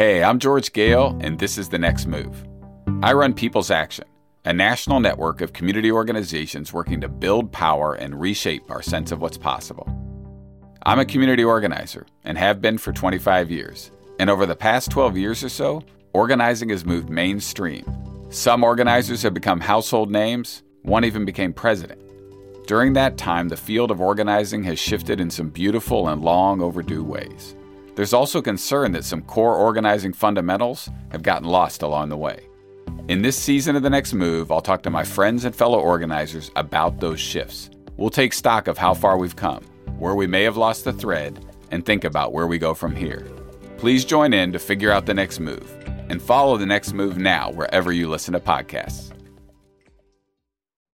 Hey, I'm George Goehl, and this is The Next Move. I run People's Action, a national network of community organizations working to build power and reshape our sense of what's possible. I'm a community organizer and have been for 25 years. And over the past 12 years or so, organizing has moved mainstream. Some organizers have become household names, one even became president. During that time, the field of organizing has shifted in some beautiful and long overdue ways. There's also concern that some core organizing fundamentals have gotten lost along the way. In this season of The Next Move, I'll talk to my friends and fellow organizers about those shifts. We'll take stock of how far we've come, where we may have lost the thread, and think about where we go from here. Please join in to figure out the next move and follow the next move now wherever you listen to podcasts.